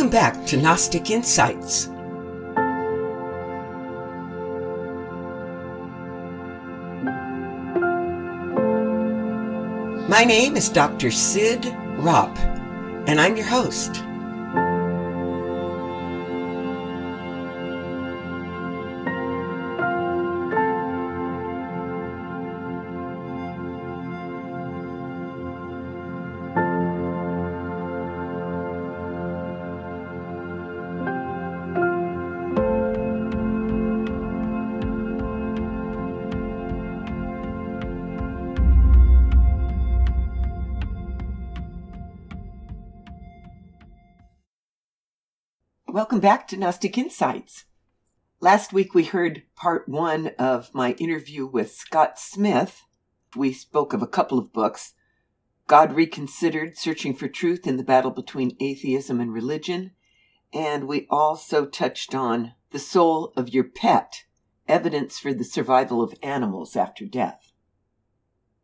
Welcome back to Gnostic Insights. My name is Dr. Cyd Ropp, and I'm your host. Welcome back to Gnostic Insights. Last week we heard part one of my interview with Scott Smith. We spoke of a couple of books God Reconsidered Searching for Truth in the Battle Between Atheism and Religion. And we also touched on The Soul of Your Pet Evidence for the Survival of Animals After Death.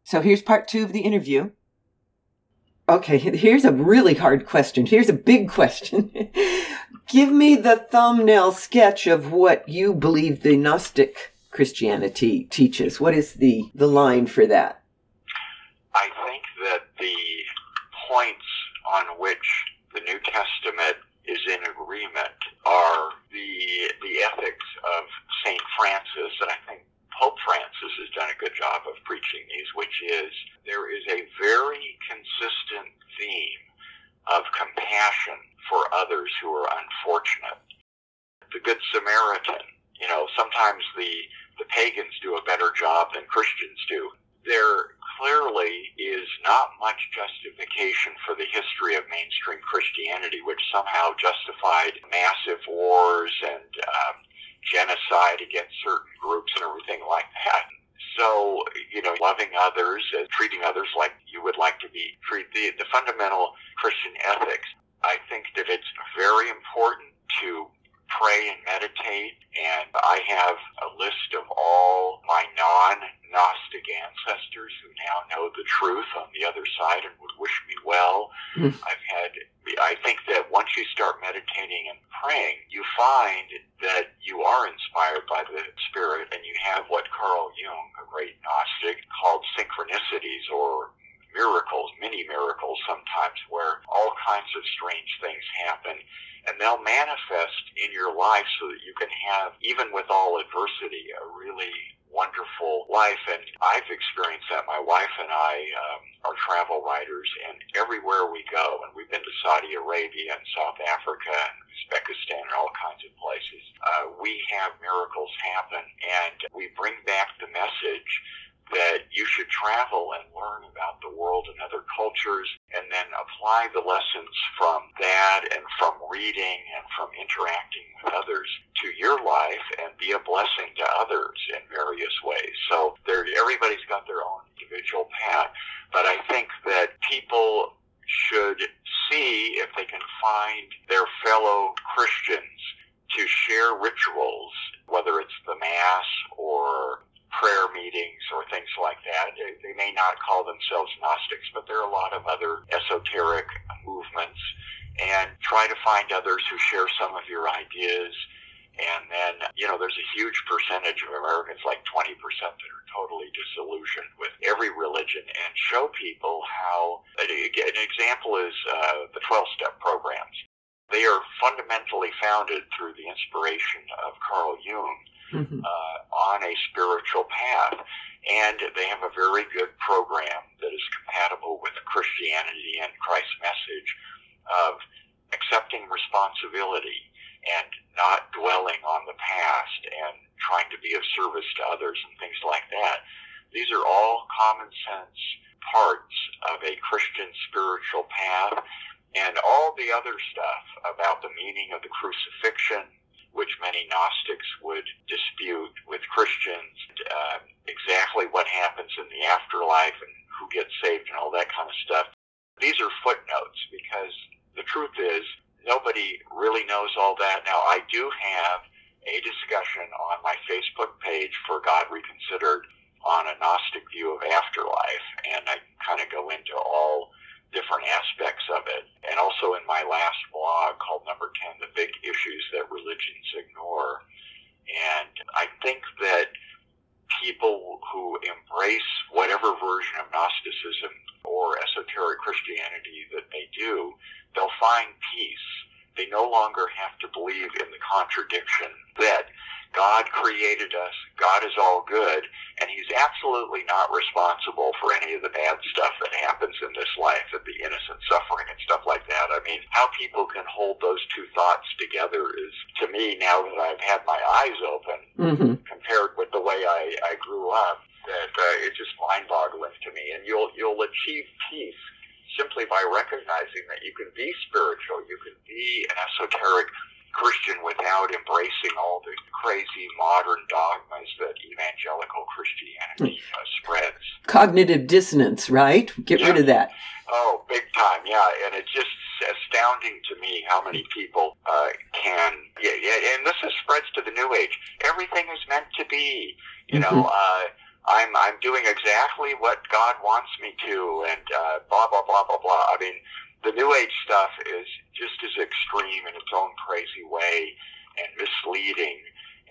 So here's part two of the interview. Okay, here's a really hard question. Here's a big question. Give me the thumbnail sketch of what you believe the Gnostic Christianity teaches. What is the, the line for that? I think that the points on which the New Testament is in agreement are the the ethics of Saint Francis, and I think Pope Francis has done a good job of preaching these, which is there is a very consistent theme of compassion for others who are unfortunate. The Good Samaritan, you know, sometimes the, the pagans do a better job than Christians do. There clearly is not much justification for the history of mainstream Christianity, which somehow justified massive wars and um, genocide against certain groups and everything like that. So, you know, loving others, uh, treating others like you would like to be treated, the, the fundamental Christian ethics. I think that it's very important to pray and meditate, and I have a list of all my non-Gnostic ancestors who now know the truth on the other side and would wish me well. Mm. I've had, I think that once you start meditating and praying, you find that you are inspired by the Spirit, and you have what Carl Jung, a great Gnostic, called synchronicities or miracles, mini miracles sometimes, where all kinds of strange things happen and they'll manifest in your life so that you can have, even with all adversity, a really wonderful life. And I've experienced that. My wife and I um, are travel writers, and everywhere we go, and we've been to Saudi Arabia and South Africa and Uzbekistan and all kinds of places, uh, we have miracles happen, and we bring back the message that you should travel and learn about the world and other cultures and then apply the lessons from that and from reading and from interacting with others to your life and be a blessing to others in various ways. So there, everybody's got their own individual path, but I think that people should see if they can find their fellow Christians to share rituals, whether it's the Mass or prayer meetings or things like that. They, may not call themselves Gnostics, but there are a lot of other esoteric movements. And try to find others who share some of your ideas. And then, you know, there's a huge percentage of Americans, like 20%, that are totally disillusioned with every religion and show people how, an example is uh, the 12 step programs. They are fundamentally founded through the inspiration of Carl Jung mm-hmm. uh, on a spiritual path. And they have a very good program that is compatible with Christianity and Christ's message of accepting responsibility and not dwelling on the past and trying to be of service to others and things like that. These are all common sense parts of a Christian spiritual path and all the other stuff about the meaning of the crucifixion, which many Gnostics would dispute with Christians, uh, exactly what happens in the afterlife and who gets saved and all that kind of stuff. These are footnotes because the truth is nobody really knows all that. Now, I do have a discussion on my Facebook page for God Reconsidered on a Gnostic view of afterlife, and I kind of go into all different aspects of it. And also in my last blog called Number 10, The Big Issues That Religions Ignore. And I think that people who embrace whatever version of Gnosticism or esoteric Christianity that they do, they'll find peace. They no longer have to believe in the contradiction that God created us, God is all good, absolutely not responsible for any of the bad stuff that happens in this life and the innocent suffering and stuff like that. I mean, how people can hold those two thoughts together is, to me, now that I've had my eyes open, mm-hmm. compared with the way I, I grew up, that uh, it's just mind-boggling to me. And you'll you'll achieve peace simply by recognizing that you can be spiritual, you can be an esoteric Christian without embracing all the crazy modern dogmas that evangelical Christianity uh, spreads. Cognitive dissonance, right? Get yeah. rid of that. Oh, big time, yeah. And it's just astounding to me how many people uh, can, yeah, yeah, and this is, spreads to the New Age. Everything is meant to be, you mm-hmm. know. Uh, I'm I'm doing exactly what God wants me to, and uh, blah blah blah blah blah. I mean, the New Age stuff is just as extreme in its own crazy way and misleading.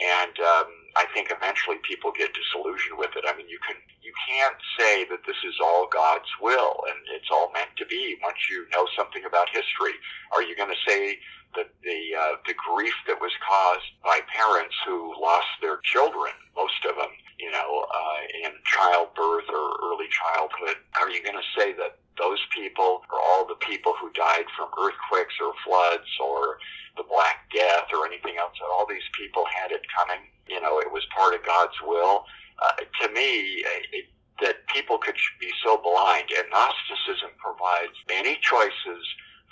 And um, I think eventually people get disillusioned with it. I mean, you can you can't say that this is all God's will and it's all meant to be. Once you know something about history, are you going to say that the uh, the grief that was caused by parents who lost their children, most of them, you know, uh, in childbirth or early childhood, are you going to say that those people or all the people who died from earthquakes or floods or the Black Death or anything else. All these people had it coming. You know, it was part of God's will. Uh, to me, it, that people could be so blind, and Gnosticism provides many choices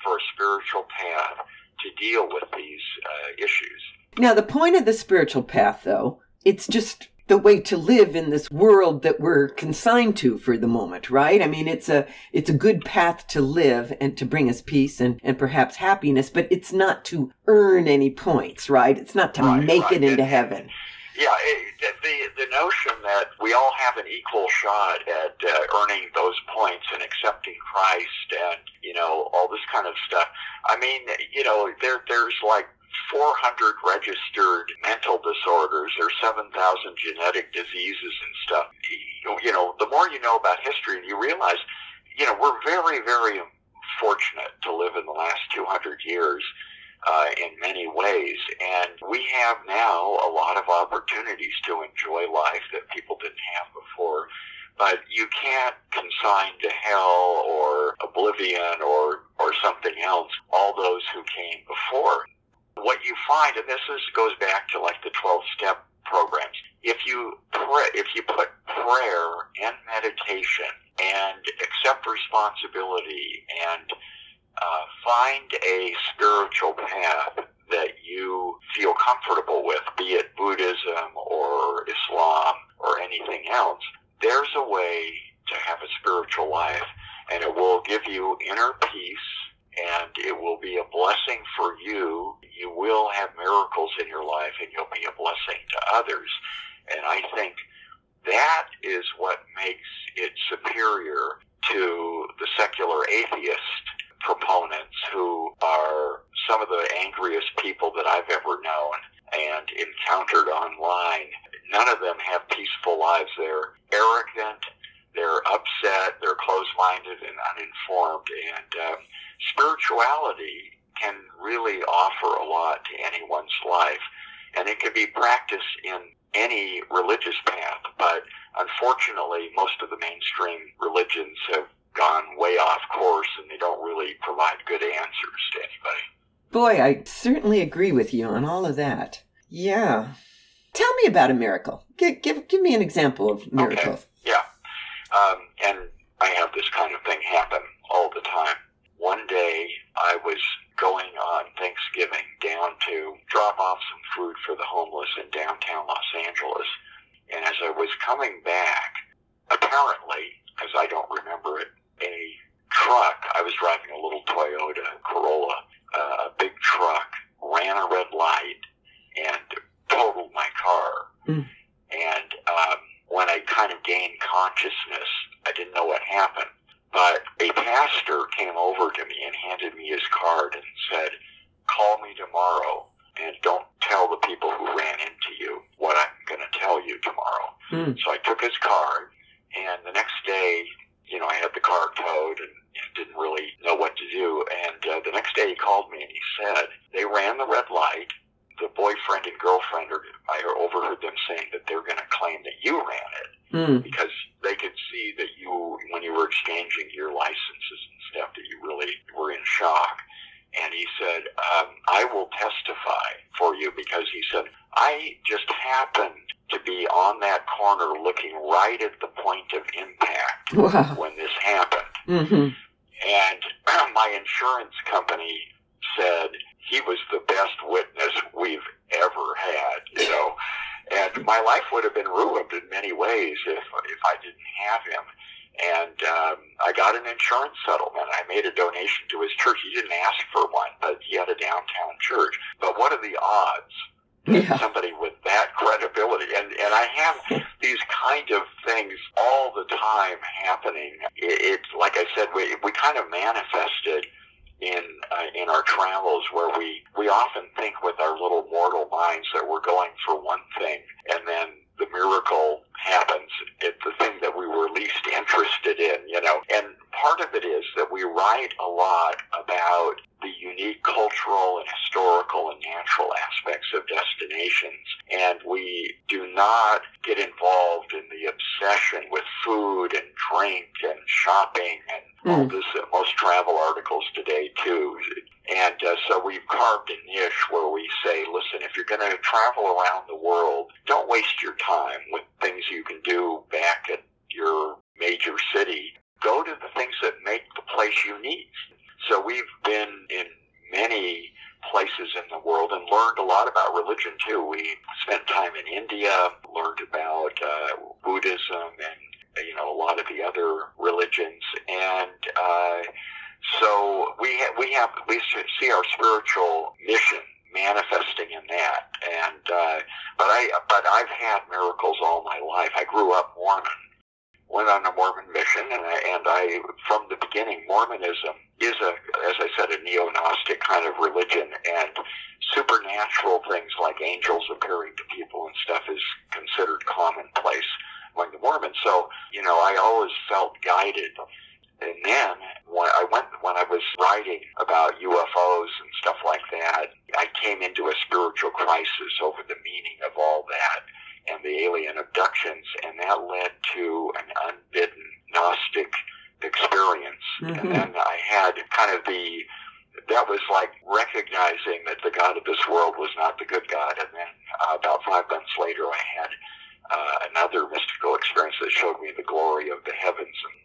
for a spiritual path to deal with these uh, issues. Now, the point of the spiritual path, though, it's just the way to live in this world that we're consigned to for the moment, right? I mean, it's a, it's a good path to live and to bring us peace and, and perhaps happiness, but it's not to earn any points, right? It's not to right, make right. it into heaven. Yeah, it, the the notion that we all have an equal shot at uh, earning those points and accepting Christ and you know all this kind of stuff. I mean, you know, there there's like 400 registered mental disorders. There's 7,000 genetic diseases and stuff. You know, the more you know about history, you realize, you know, we're very, very fortunate to live in the last 200 years. Uh, in many ways. And we have now a lot of opportunities to enjoy life that people didn't have before. But you can't consign to hell or oblivion or, or something else all those who came before what you find, and this is, goes back to like the 12 step programs, if you pray, if you put prayer and meditation and accept responsibility and uh, find a spiritual path that you feel comfortable with, be it Buddhism or Islam or anything else, there's a way to have a spiritual life and it will give you inner peace and it will be a blessing for you. You will have miracles in your life and you'll be a blessing to others. And I think that is what makes it superior to the secular atheist proponents who are some of the angriest people that I've ever known and encountered online. None of them have peaceful lives. They're arrogant, they're upset, they're closed-minded and uninformed, and um, spirituality can really offer a lot to anyone's life, and it can be practiced in any religious path. But unfortunately, most of the mainstream religions have gone way off course, and they don't really provide good answers to anybody. Boy, I certainly agree with you on all of that. Yeah. Tell me about a miracle. Give, give, give me an example of miracles. Okay. Yeah. Um, and I have this kind of thing happen all the time one day I was going on Thanksgiving down to drop off some food for the homeless in downtown Los Angeles. And as I was coming back, apparently, because I don't remember it, a truck, I was driving a little Toyota Corolla, uh, a big truck, ran a red light and totaled my car. Mm. And um, when I kind of gained consciousness, I didn't know what happened. But a pastor came over to me and handed me his card and said, call me tomorrow and don't tell the people who ran into you what I'm going to tell you tomorrow. Mm. So I took his card, and the next day, you know, I had the car towed and didn't really know what to do. And uh, the next day he called me and he said, they ran the red light. The boyfriend and girlfriend, are, I overheard them saying that they're going to claim that you ran it Mm. because they could see that you, when you were exchanging your licenses and stuff, that you really were in shock. And he said, um, I will testify for you because he said, I just happened to be on that corner looking right at the point of impact Wow. when this happened. hmm And my insurance company said he was the best witness we've ever had, you know. And my life would have been ruined in many ways if if I didn't have him. And um, I got an insurance settlement. I made a donation to his church. He didn't ask for one, but he had a downtown church. But what are the odds that Yeah. somebody with that credibility and and I have these kind of things all the time happening. It, it's like I said, we we kind of manifested in uh, in our travels where we we often think with our little mortal minds that we're going for one thing, and then the miracle happens. It's the thing that we were least interested in, you know. And part of it is that we write a lot about the unique cultural and historical and natural aspects of destinations, and we do not get involved in the obsession with food and drink and shopping and all Mm. this. Uh, most travel articles today too. And uh, so we've carved a niche where we say, listen, if you're going to travel around the world, don't waste your time with things you can do back at your major city. Go to the things that make the place unique. So we've been in many places in the world and learned a lot about religion too. We spent time in India, learned about uh, Buddhism and you know a lot of the other religions, and uh, so we ha- we have we see our spiritual mission manifesting in that. And uh, but I but I've had miracles all my life. I grew up Mormon, went on a Mormon mission, and I, and I from the beginning Mormonism is a as I said a neo Gnostic kind of religion, and supernatural things like angels appearing to people and stuff is considered commonplace among the Mormons. So you know I always felt guided. And then when I went when I was writing about UFOs and stuff like that, I came into a spiritual crisis over the meaning of all that and the alien abductions, and that led to an unbidden Gnostic experience. Mhm. And then I had kind of the that was like recognizing that the God of this world was not the good God. And then uh, about five months later, I had uh, another mystical experience that showed me the glory of the heavens. And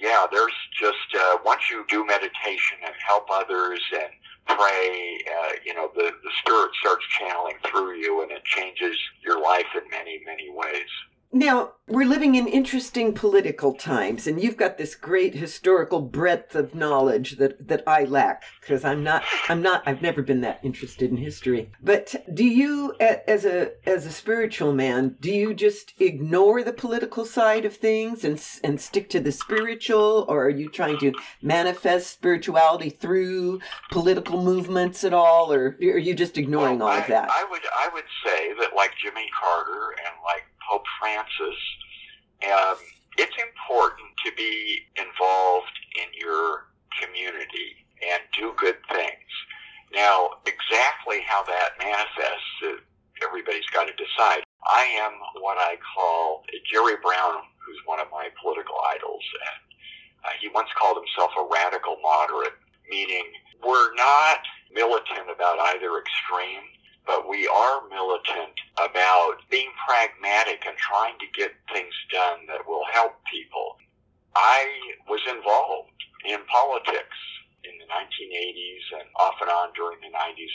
yeah, there's just uh, once you do meditation and help others and pray, uh, you know, the the spirit starts channeling through you, and it changes your life in many many ways. Now, we're living in interesting political times, and you've got this great historical breadth of knowledge that, that I lack because I'm not I'm not I've never been that interested in history. But do you as a as a spiritual man, do you just ignore the political side of things and and stick to the spiritual or are you trying to manifest spirituality through political movements at all or are you just ignoring Well, all I, of that? I would I would say that like Jimmy Carter and like Pope Francis, um, it's important to be involved in your community and do good things. Now, exactly how that manifests, uh, everybody's got to decide. I am what I call Jerry Brown, who's one of my political idols, and uh, he once called himself a radical moderate, meaning we're not militant about either extreme, but we are militant about being pragmatic and trying to get things done that will help people. I was involved in politics in the 1980s and off and on during the 90s.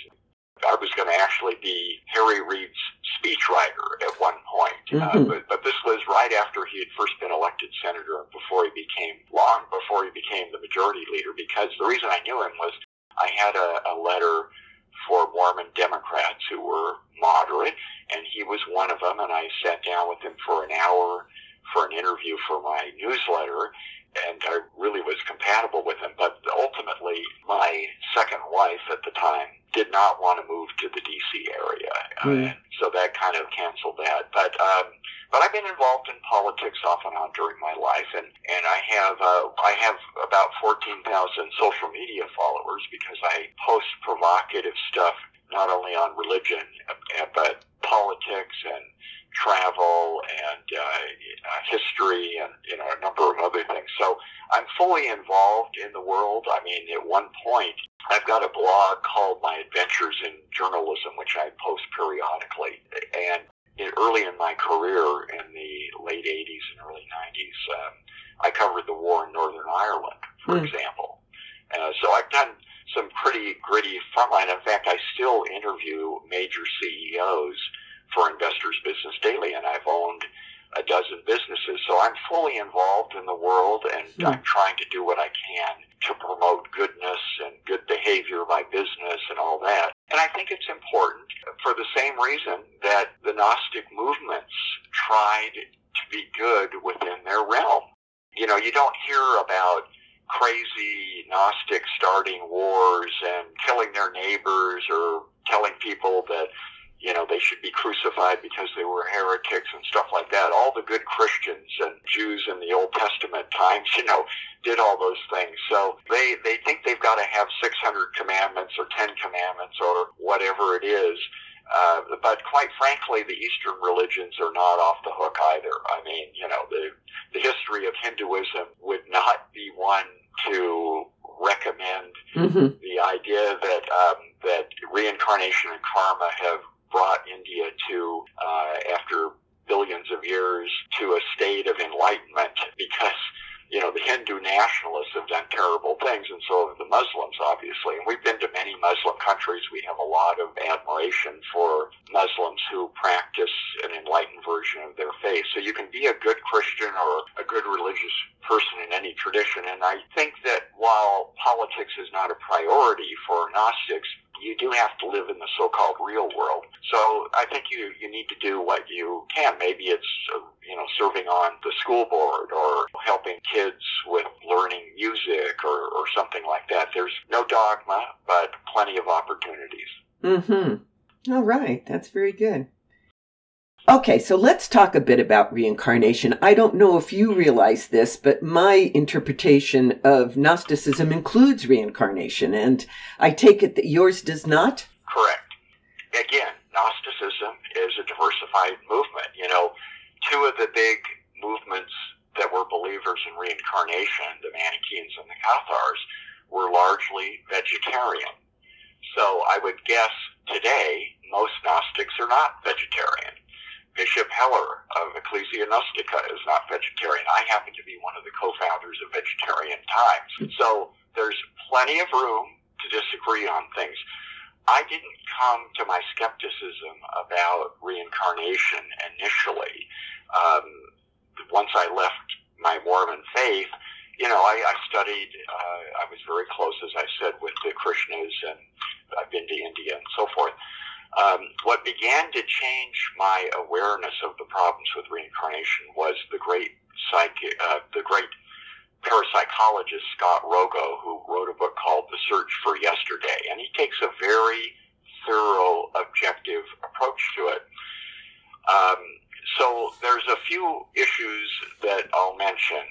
I was going to actually be Harry Reid's speechwriter at one point, uh, Mhm. but, but this was right after he had first been elected senator and before he became, long before he became the majority leader, because the reason I knew him was I had a, a letter for Mormon Democrats who were moderate, and he was one of them, and I sat down with him for an hour for an interview for my newsletter, and I really was compatible with him. But ultimately, my second wife at the time did not want to move to the D.C. area, mm. so that kind of canceled that. But um, but I've been involved in politics off and on during my life, and and I have uh, I have about fourteen thousand social media followers because I post provocative stuff not only on religion but politics and travel and uh, uh, history and you know a number of other things. So I'm fully involved in the world. I mean, at one point, I've got a blog called My Adventures in Journalism, which I post periodically. And in, early in my career, in the late '80s and early '90s, um, I covered the war in Northern Ireland, for mm. example. Uh, so I've done some pretty gritty frontline. In fact, I still interview major CEOs for Investors Business Daily, and I've owned a dozen businesses. So I'm fully involved in the world, and mm. I'm trying to do what I can to promote goodness and good behavior by business and all that. And I think it's important for the same reason that the Gnostic movements tried to be good within their realm. You know, you don't hear about crazy Gnostics starting wars and killing their neighbors or telling people that you know, they should be crucified because they were heretics and stuff like that. All the good Christians and Jews in the Old Testament times, you know, did all those things. So they, they think they've got to have 600 commandments or 10 commandments or whatever it is. Uh, but quite frankly, the Eastern religions are not off the hook either. I mean, you know, the, the history of Hinduism would not be one to recommend mm-hmm. the idea that um, that reincarnation and karma have brought India to, uh, after billions of years, to a state of enlightenment because you know, the Hindu nationalists have done terrible things, and so have the Muslims, obviously. And we've been to many Muslim countries. We have a lot of admiration for Muslims who practice an enlightened version of their faith. So you can be a good Christian or a good religious person in any tradition. And I think that while politics is not a priority for Gnostics, you do have to live in the so-called real world. So I think you you need to do what you can. Maybe it's uh, you know serving on the school board or helping kids with learning music or, or something like that. There's no dogma, but plenty of opportunities. Mm-hmm. All right, that's very good. Okay, so let's talk a bit about reincarnation. I don't know if you realize this, but my interpretation of Gnosticism includes reincarnation, and I take it that yours does not? Correct. Again, Gnosticism is a diversified movement. You know, two of the big movements that were believers in reincarnation, the Manichaeans and the Cathars, were largely vegetarian. So I would guess today most Gnostics are not vegetarian. Bishop Hoeller of Ecclesia Gnostica is not vegetarian. I happen to be one of the co-founders of Vegetarian Times. So there's plenty of room to disagree on things. I didn't come to my skepticism about reincarnation initially. Um, once I left my Mormon faith, you know, I, I studied, uh, I was very close, as I said, with the Krishnas, and I've been to India and so forth. Um, what began to change my awareness of the problems with reincarnation was the great psychic, uh, the great parapsychologist Scott Rogo, who wrote a book called The Search for Yesterday, and he takes a very thorough, objective approach to it. Um, so there's a few issues that I'll mention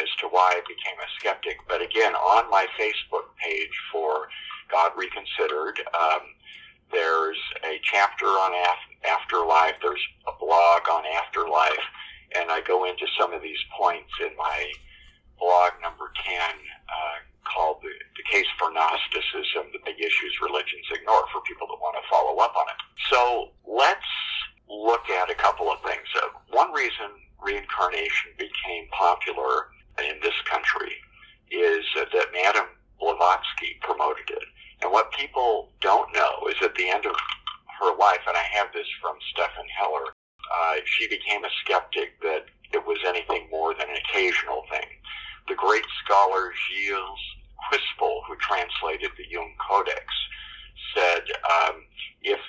as to why I became a skeptic. But again, on my Facebook page for God Reconsidered, um, there's a chapter on af- afterlife. There's a blog on afterlife, and I go into some of these points in my blog number ten, uh, called the, "The Case for Gnosticism: The Big Issues Religions Ignore" for people that want to follow up on it. So let's look at a couple of things. Uh, one reason reincarnation became popular in this country is uh, that Madame Blavatsky promoted it. And what people don't know is at the end of her life, and I have this from Stephan Hoeller, uh, she became a skeptic that it was anything more than an occasional thing. The great scholar Gilles Quispel, who translated the Jung Codex, said um, if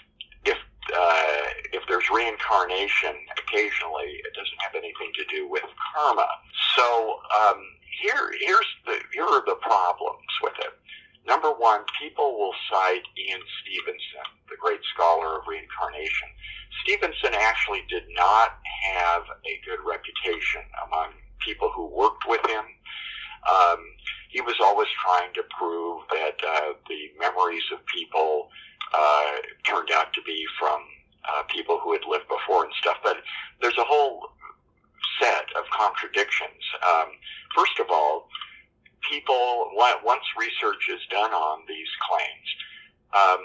if uh, if there's reincarnation occasionally, it doesn't have anything to do with karma. So um, here, here's the, here are the problems with it. Number one, people will cite Ian Stevenson, the great scholar of reincarnation. Stevenson actually did not have a good reputation among people who worked with him. Um, he was always trying to prove that uh, the memories of people uh, turned out to be from uh, people who had lived before and stuff. But there's a whole set of contradictions. Um, first of all, people, once research is done on these claims, um,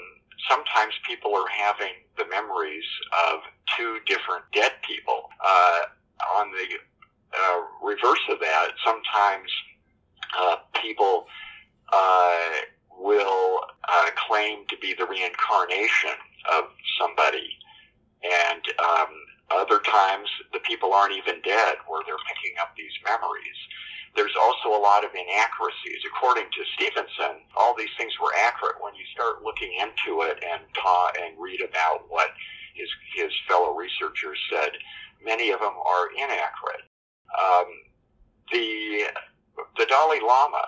sometimes people are having the memories of two different dead people. Uh, on the uh, reverse of that, sometimes uh, people uh, will uh, claim to be the reincarnation of somebody, and um, other times the people aren't even dead, where they're picking up these memories. There's also a lot of inaccuracies. According to Stevenson, all these things were accurate. When you start looking into it and ta- and read about what his his fellow researchers said, many of them are inaccurate. Um, the the Dalai Lama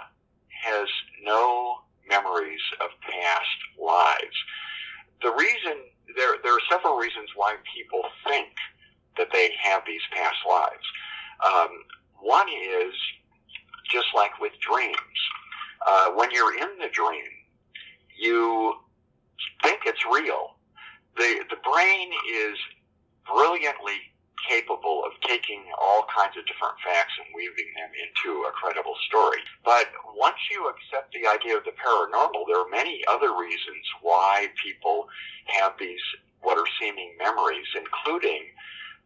has no memories of past lives. The reason there there are several reasons why people think that they have these past lives. Um, one is just like with dreams. Uh, when you're in the dream, you think it's real. The the brain is brilliantly capable of taking all kinds of different facts and weaving them into a credible story. But once you accept the idea of the paranormal, there are many other reasons why people have these what are seeming memories, including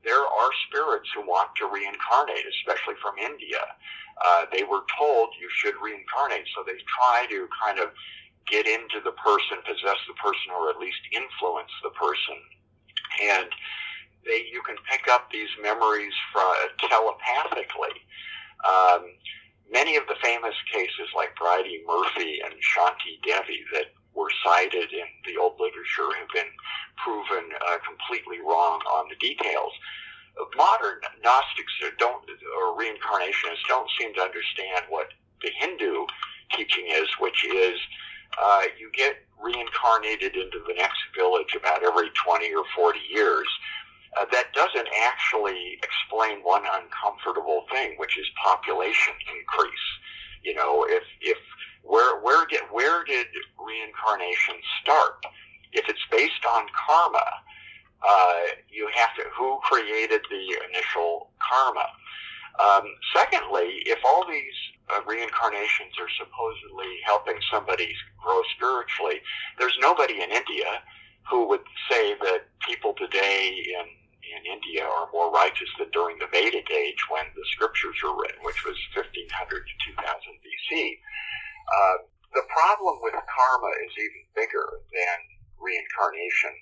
there are spirits who want to reincarnate, especially from India. Uh, they were told you should reincarnate, so they try to kind of get into the person, possess the person, or at least influence the person. And they, you can pick up these memories from, telepathically. Um, many of the famous cases like Bridey Murphy and Shanti Devi that were cited in the old literature have been proven uh, completely wrong on the details. Modern Gnostics don't, or reincarnationists don't seem to understand what the Hindu teaching is, which is uh, you get reincarnated into the next village about every 20 or 40 years. Uh, that doesn't actually explain one uncomfortable thing, which is population increase. You know, if if where where did where did reincarnation start? If it's based on karma, uh, you have to who created the initial karma. Um, secondly, if all these uh, reincarnations are supposedly helping somebody grow spiritually, there's nobody in India who would say that people today in in India are more righteous than during the Vedic age when the scriptures were written, which was 1500 to 2000 BC. Uh, the problem with karma is even bigger than reincarnation.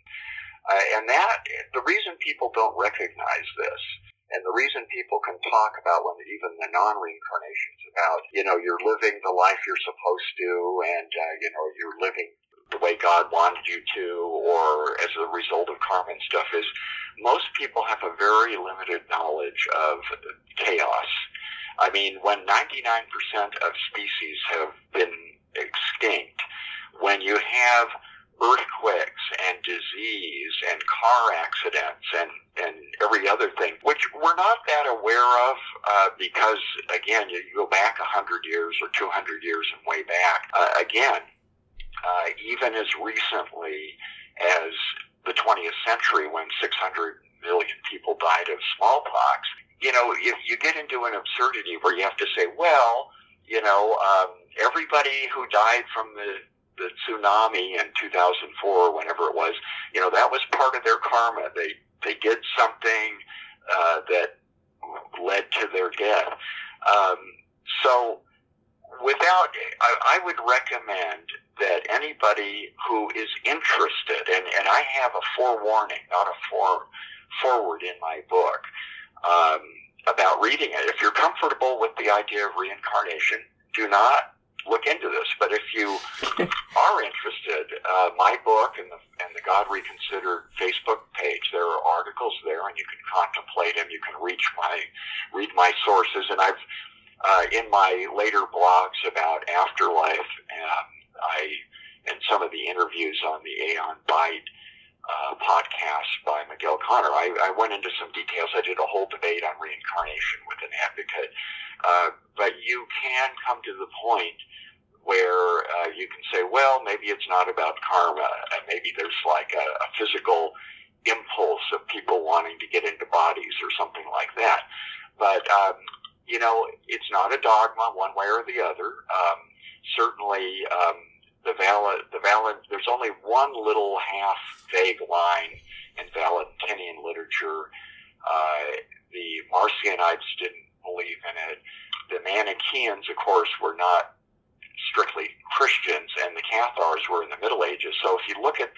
Uh, and that, the reason people don't recognize this, and the reason people can talk about when even the non-reincarnations about, you know, you're living the life you're supposed to, and, uh, you know, you're living the way God wanted you to, or as a result of karma and stuff, is most people have a very limited knowledge of chaos. I mean, when 99% of species have been extinct, when you have earthquakes and disease and car accidents and, and every other thing, which we're not that aware of uh, because, again, you, you go back 100 years or 200 years and way back. Uh, again, uh, even as recently as the 20th century when 600 million people died of smallpox, you know, if you get into an absurdity where you have to say, well, you know, um, everybody who died from the the tsunami in 2004 whenever it was, you know, that was part of their karma. They they did something uh, that led to their death. Um, so, without, I, I would recommend that anybody who is interested, and, and I have a forewarning, not a fore, forward in my book, um, about reading it. If you're comfortable with the idea of reincarnation, do not look into this. But if you are interested, uh, my book and the, and the God Reconsidered Facebook page, there are articles there, and you can contemplate them. You can reach my read my sources, and I've uh, in my later blogs about afterlife, um, I and some of the interviews on the Aeon Byte uh, podcast by Miguel Conner, I, I went into some details. I did a whole debate on reincarnation with an advocate. Uh, but you can come to the point where uh, you can say, well, maybe it's not about karma, and maybe there's like a, a physical impulse of people wanting to get into bodies or something like that. But um, you know, it's not a dogma one way or the other. Um, certainly, um, the valid, the valid, there's only one little half vague line in Valentinian literature. Uh, the Marcionites didn't believe in it. The Manichaeans, of course, were not strictly Christians, and the Cathars were in the Middle Ages. So if you look at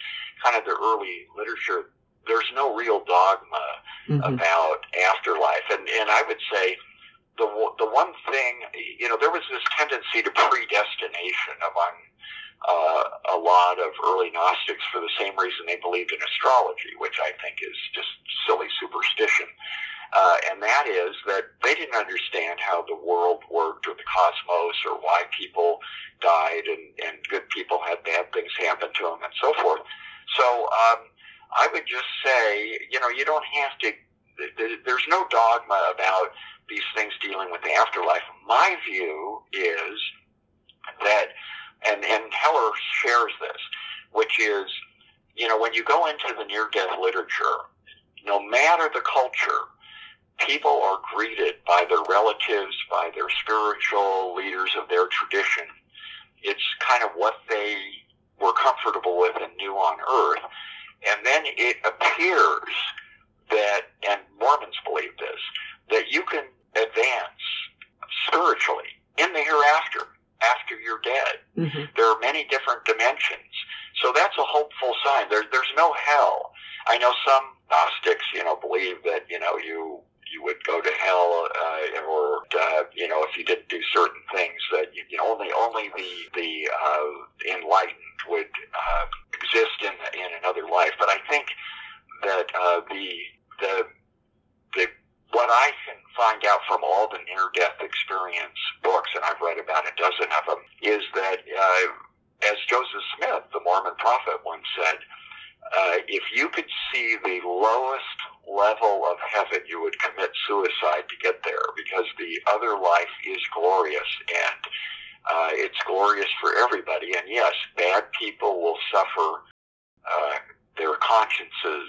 kind of the early literature, there's no real dogma mm-hmm. about afterlife. And, and I would say the, the one thing, you know, there was this tendency to predestination among uh, a lot of early Gnostics for the same reason they believed in astrology, which I think is just silly superstition. Uh, and that is that they didn't understand how the world worked or the cosmos or why people died and, and good people had bad things happen to them and so forth. So um, I would just say, you know, you don't have to, there's no dogma about these things dealing with the afterlife. My view is that, and, and Hoeller shares this, which is, you know, when you go into the near death literature, no matter the culture, people are greeted by their relatives, by their spiritual leaders of their tradition. It's kind of what they were comfortable with and knew on earth. And then it appears that, and Mormons believe this, that you can advance spiritually in the hereafter after you're dead. Mm-hmm. There are many different dimensions. So that's a hopeful sign. There, there's no hell. I know some Gnostics, you know, believe that, you know, you you would go to hell, uh, or uh, you know, if you didn't do certain things, that you, you know, only only the the uh, enlightened would uh, exist in in another life. But I think that uh, the the the what I can find out from all the near death experience books, and I've read about a dozen of them, is that uh, as Joseph Smith, the Mormon prophet, once said, uh, if you could see the lowest level of heaven, you would commit suicide to get there because the other life is glorious and uh, it's glorious for everybody. And yes, bad people will suffer. Uh, their consciences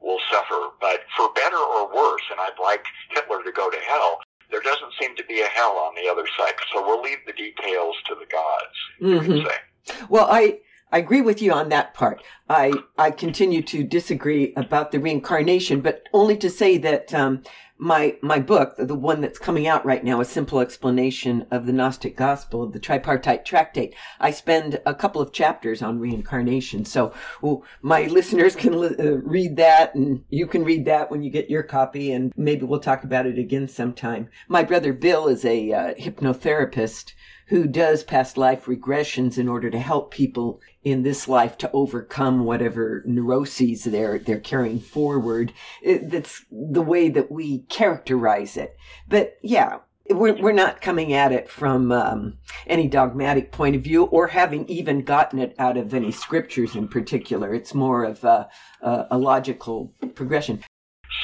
will suffer, but for better or worse, and I'd like Hitler to go to hell, there doesn't seem to be a hell on the other side. So we'll leave the details to the gods, mm-hmm. you can say. Well, I, I agree with you on that part. I, I continue to disagree about the reincarnation, but only to say that, um, my my book, the one that's coming out right now, a simple explanation of the Gnostic Gospel of the Tripartite Tractate. I spend a couple of chapters on reincarnation, so well, my listeners can li- uh, read that, and you can read that when you get your copy, and maybe we'll talk about it again sometime. My brother Bill is a uh, hypnotherapist who does past life regressions in order to help people in this life to overcome whatever neuroses they're they're carrying forward. It, that's the way that we characterize it. But yeah, we're, we're not coming at it from um, any dogmatic point of view or having even gotten it out of any scriptures in particular. It's more of a, a, a logical progression.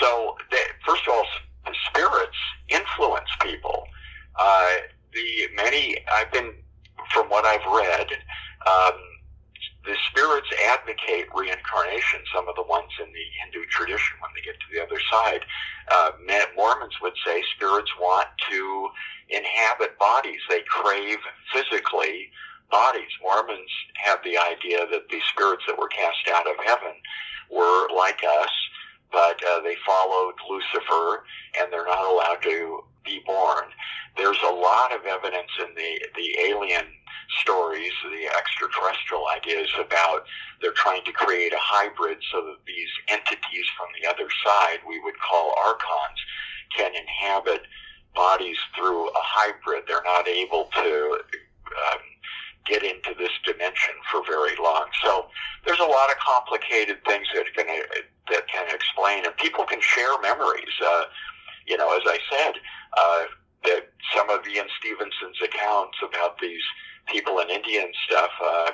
So, first of all, spirits influence people. Uh, the many I've been from what I've read, um, the spirits advocate reincarnation. Some of the ones in the Hindu tradition, when they get to the other side, uh, Mormons would say spirits want to inhabit bodies. They crave physically bodies. Mormons have the idea that the spirits that were cast out of heaven were like us, but uh, they followed Lucifer, and they're not allowed to be born there's a lot of evidence in the, the alien stories, the extraterrestrial ideas about they're trying to create a hybrid so that these entities from the other side, we would call archons, can inhabit bodies through a hybrid. They're not able to um, get into this dimension for very long. So there's a lot of complicated things that can that can explain, and people can share memories. Uh, you know, as I said, uh, that some of Ian Stevenson's accounts about these people in India and stuff, uh,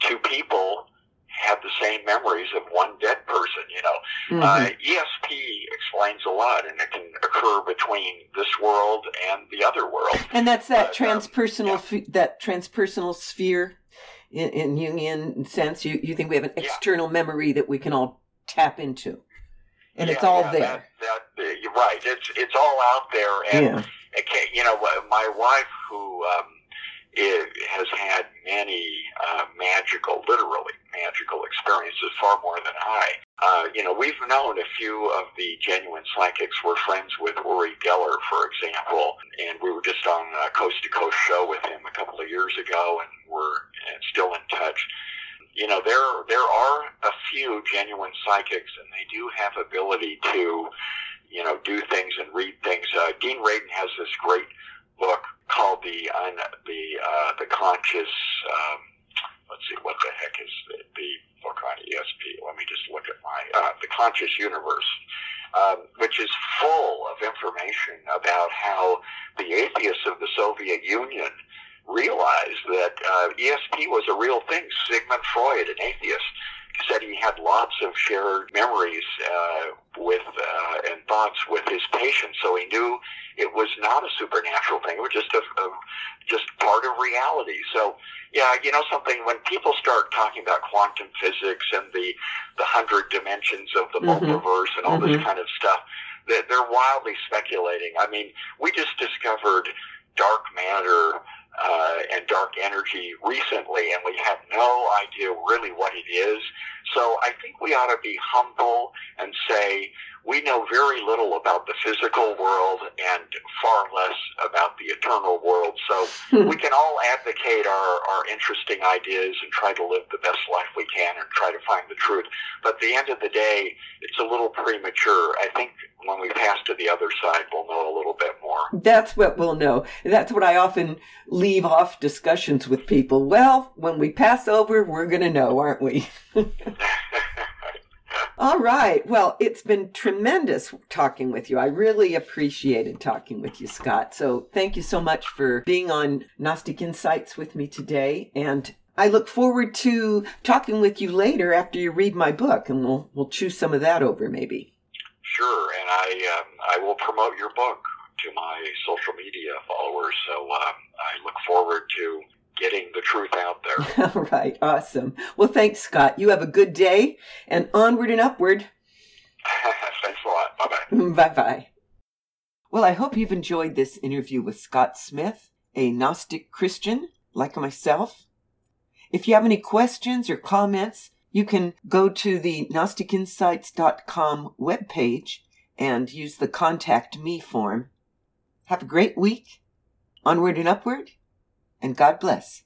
two people have the same memories of one dead person. You know, mm-hmm. uh, ESP explains a lot, and it can occur between this world and the other world. And that's that uh, transpersonal um, yeah. that transpersonal sphere in, in Jungian sense. You you think we have an external yeah. memory that we can all tap into, and yeah, it's all there. That, that, uh, you're right. It's it's all out there, and it can, you know, my wife who. Um, it has had many uh, magical, literally magical experiences, far more than I. Uh, you know, we've known a few of the genuine psychics. We're friends with Uri Geller, for example, and we were just on a coast to coast show with him a couple of years ago, and we're still in touch. You know, there there are a few genuine psychics, and they do have ability to, you know, do things and read things. Uh, Dean Radin has this great book called the un, the uh, the conscious. Um, let's see, what the heck is the, the book on ESP? Let me just look at my uh, the conscious universe, um, which is full of information about how the atheists of the Soviet Union realized that uh, ESP was a real thing. Sigmund Freud, an atheist, said he had lots of shared memories uh, with uh, and thoughts with his patients, so he knew it was not a supernatural thing. It was just a, a just part of reality. So, yeah, you know something. When people start talking about quantum physics and the the hundred dimensions of the mm-hmm. multiverse and all mm-hmm. this kind of stuff, they're, they're wildly speculating. I mean, we just discovered dark matter uh, and dark energy recently, and we have no idea really what it is. So I think we ought to be humble and say we know very little about the physical world and far less about the eternal world. So we can all advocate our, our interesting ideas and try to live the best life we can and try to find the truth. But at the end of the day, it's a little premature. I think when we pass to the other side, we'll know a little bit more. That's what we'll know. That's what I often leave off discussions with people. Well, when we pass over, we're going to know, aren't we? All right. Well, it's been tremendous talking with you. I really appreciated talking with you, Scott. So thank you so much for being on Gnostic Insights with me today. And I look forward to talking with you later after you read my book, and we'll we'll chew some of that over maybe. Sure, and I um, I will promote your book to my social media followers. So um, I look forward to getting the truth out there. All right, awesome. Well, thanks, Scott. You have a good day and onward and upward. thanks a lot. Bye bye. Bye bye. Well, I hope you've enjoyed this interview with Scott Smith, a Gnostic Christian like myself. If you have any questions or comments, you can go to the GnosticInsights.com webpage and use the Contact Me form. Have a great week. Onward and upward and God bless.